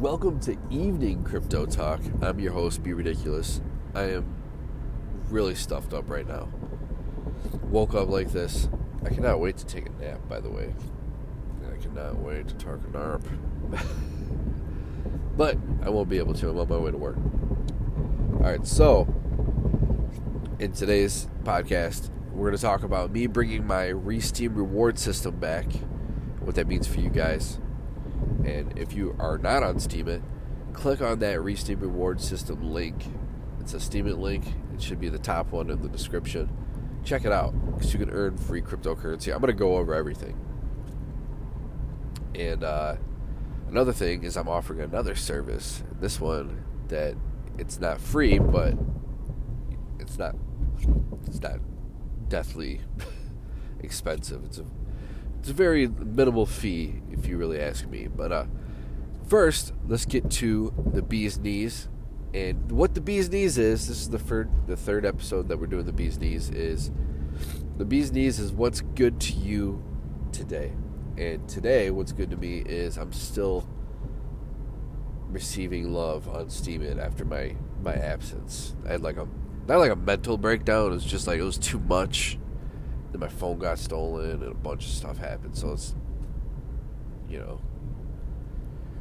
Welcome to Evening Crypto Talk. I'm your host, Be Ridiculous. I am really stuffed up right now. Woke up like this. I cannot wait to take a nap, by the way. I cannot wait to talk a narp. but I won't be able to. I'm on my way to work. Alright, so in today's podcast, we're going to talk about me bringing my Resteem reward system back, what that means for you guys. And if you are not on Steemit, click on that Resteem reward system link. It's a Steemit link. It should be the top one in the description. Check it out because you can earn free cryptocurrency. I'm going to go over everything. And uh, another thing is I'm offering another service. This one that it's not free, but it's not it's not deathly expensive. It's a it's a very minimal fee if you really ask me. But uh, first, let's get to the bee's knees. And what the bee's knees is, this is the third the third episode that we're doing the bee's knees is the bee's knees is what's good to you today. And today what's good to me is I'm still receiving love on Steemit after my my absence. I had like a not like a mental breakdown. It was just like it was too much. Then my phone got stolen and a bunch of stuff happened. So it's you know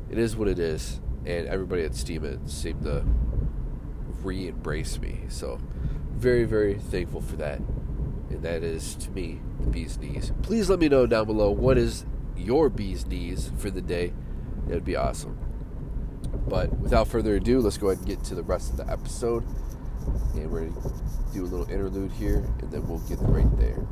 it is what it is. And everybody at Steemit seemed to re-embrace me. So very very thankful for that. And that is to me the bee's knees. Please let me know down below what is your bee's knees for the day. That'd be awesome. But without further ado, let's go ahead and get to the rest of the episode. And we're to do a little interlude here, and then we'll get right there.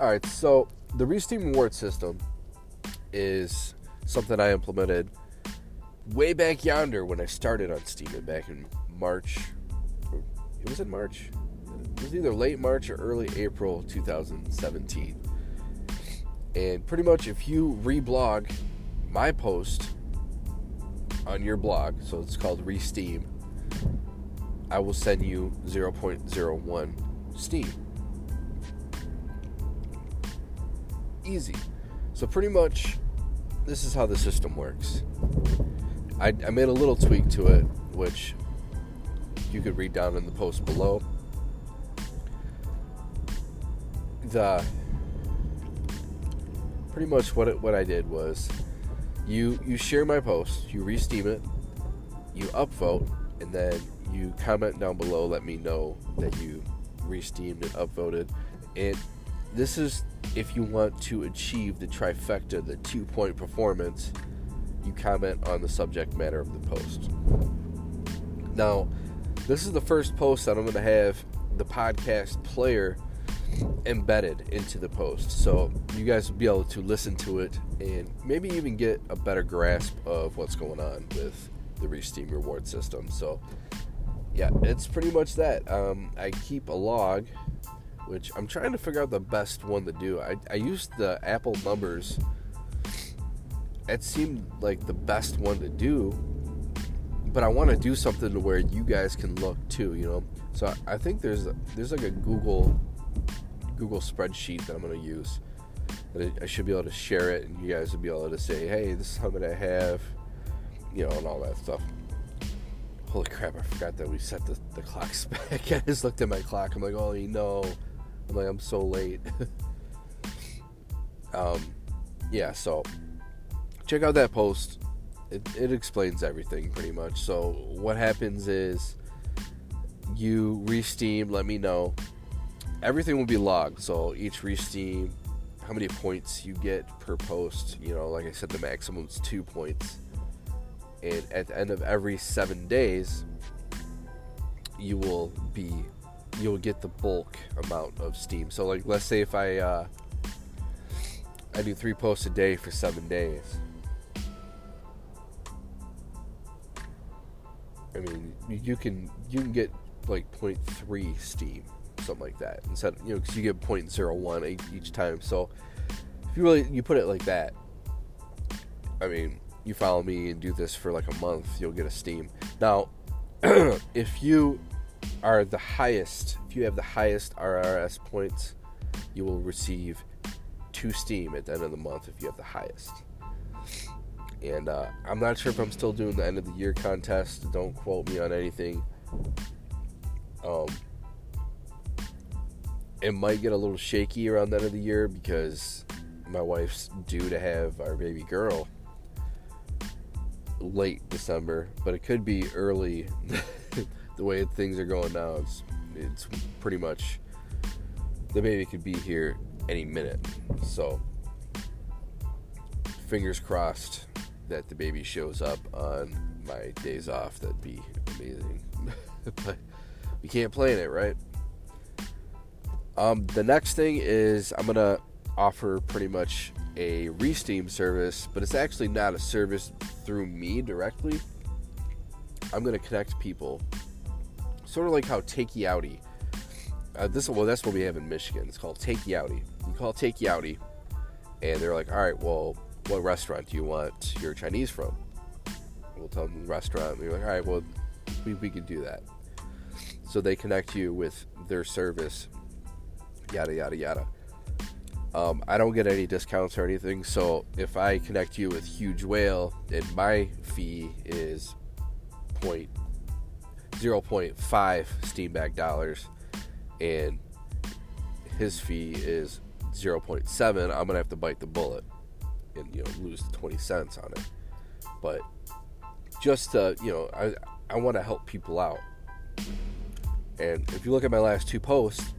Alright, so the Resteem reward system is something I implemented way back yonder when I started on Steem back in March. It was in March. Was either late March or early April 2017. And pretty much, if you reblog my post on your blog, so it's called Resteem, I will send you 0.01 Steem. Easy. So, pretty much, this is how the system works. I, I made a little tweak to it, which you could read down in the post below. The pretty much what it, what I did was you you share my post, you resteem it, you upvote, and then you comment down below. Let me know that you resteemed and upvoted. And this is if you want to achieve the trifecta, the two point performance. You comment on the subject matter of the post. Now, this is the first post that I'm going to have the podcast player embedded into the post. So you guys will be able to listen to it and maybe even get a better grasp of what's going on with the Resteem reward system. So, yeah, it's pretty much that. Um, I keep a log, which I'm trying to figure out the best one to do. I, I used the Apple numbers. It seemed like the best one to do but I want to do something to where you guys can look too, you know. So I think there's there's like a Google Google spreadsheet that I'm gonna use. That I should be able to share it, and you guys will be able to say, "Hey, this is how many I have," you know, and all that stuff. Holy crap! I forgot that we set the, the clocks back. I just looked at my clock. I'm like, "Oh, you know," I'm like, "I'm so late." um, yeah. So check out that post it, it explains everything pretty much. So what happens is you resteem, let me know. Everything will be logged. So each resteem, how many points you get per post. You know, like I said, the maximum is two points. And at the end of every seven days, you will be you'll get the bulk amount of steem. So like let's say if I uh, I do three posts a day for seven days I mean, you can you can get like 0.3 steem, something like that. Instead, you know, because you get 0.01 each time. So if you really you put it like that, I mean, you follow me and do this for like a month, you'll get a steem Now, if you are the highest, if you have the highest RRS points, you will receive two Steem at the end of the month if you have the highest. And uh, I'm not sure if I'm still doing the end of the year contest. Don't quote me on anything. Um, it might get a little shaky around the end of the year because my wife's due to have our baby girl late December, but it could be early. the way things are going now, it's it's pretty much the baby could be here any minute. So fingers crossed that the baby shows up on my days off. That'd be amazing. but we can't plan it, right? Um, the next thing is I'm gonna offer pretty much a Resteem service, but it's actually not a service through me directly. I'm gonna connect people, sort of like how Takey Outy. Uh, this well, that's what we have in Michigan. It's called Takey Outy. You call Takey Outy, and they're like, "All right, well, what restaurant do you want your Chinese from?" We'll tell them the restaurant. They're like, "All right, well, we we could do that." So they connect you with their service, yada yada yada. Um, I don't get any discounts or anything. So if I connect you with Huge Whale and my fee is point zero point five Steambag dollars, and his fee is zero point seven, I'm gonna have to bite the bullet and you know lose the twenty cents on it. But just to, you know, I I want to help people out. And if you look at my last two posts,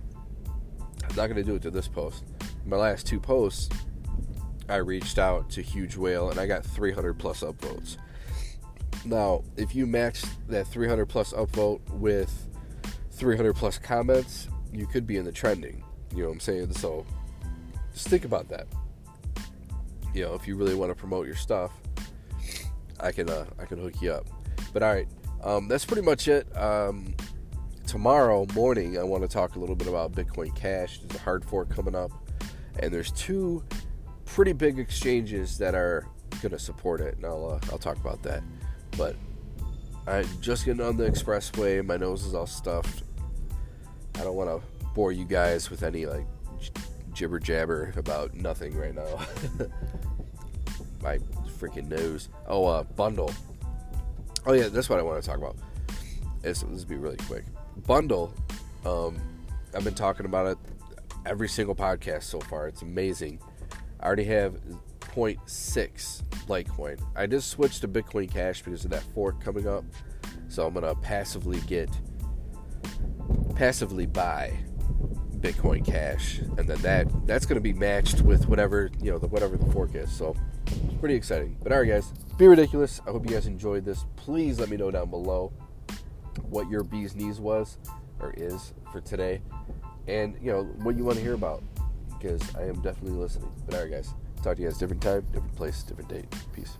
Not gonna do it to this post my last two posts, I reached out to Huge Whale and I got 300 plus upvotes. Now, if you match that 300 plus upvote with 300 plus comments, you could be in the trending. You know what I'm saying? So just think about that. You know, if you really want to promote your stuff, I can uh, I can hook you up. But all right, um, that's pretty much it. Um, tomorrow morning, I want to talk a little bit about Bitcoin Cash. There's a hard fork coming up and there's two pretty big exchanges that are going to support it, and I'll uh, I'll talk about that. But I'm just getting on the expressway. My nose is all stuffed. I don't want to bore you guys with any like jibber jabber about nothing right now. My freaking nose. Oh, uh, bundle. Oh yeah, that's what I want to talk about. This, this will be really quick. Bundle. Um, I've been talking about it every single podcast so far. It's amazing. I already have 0.6 Litecoin. I just switched to Bitcoin Cash because of that fork coming up. So I'm gonna passively get passively buy Bitcoin Cash, and then that that's gonna be matched with whatever you know the whatever the fork is. So it's pretty exciting. But alright, guys, be ridiculous. I hope you guys enjoyed this. Please let me know down below what your bee's knees was or is for today and you know what you want to hear about because I am definitely listening. But alright, guys, talk to you guys different time, different place, different date. Peace.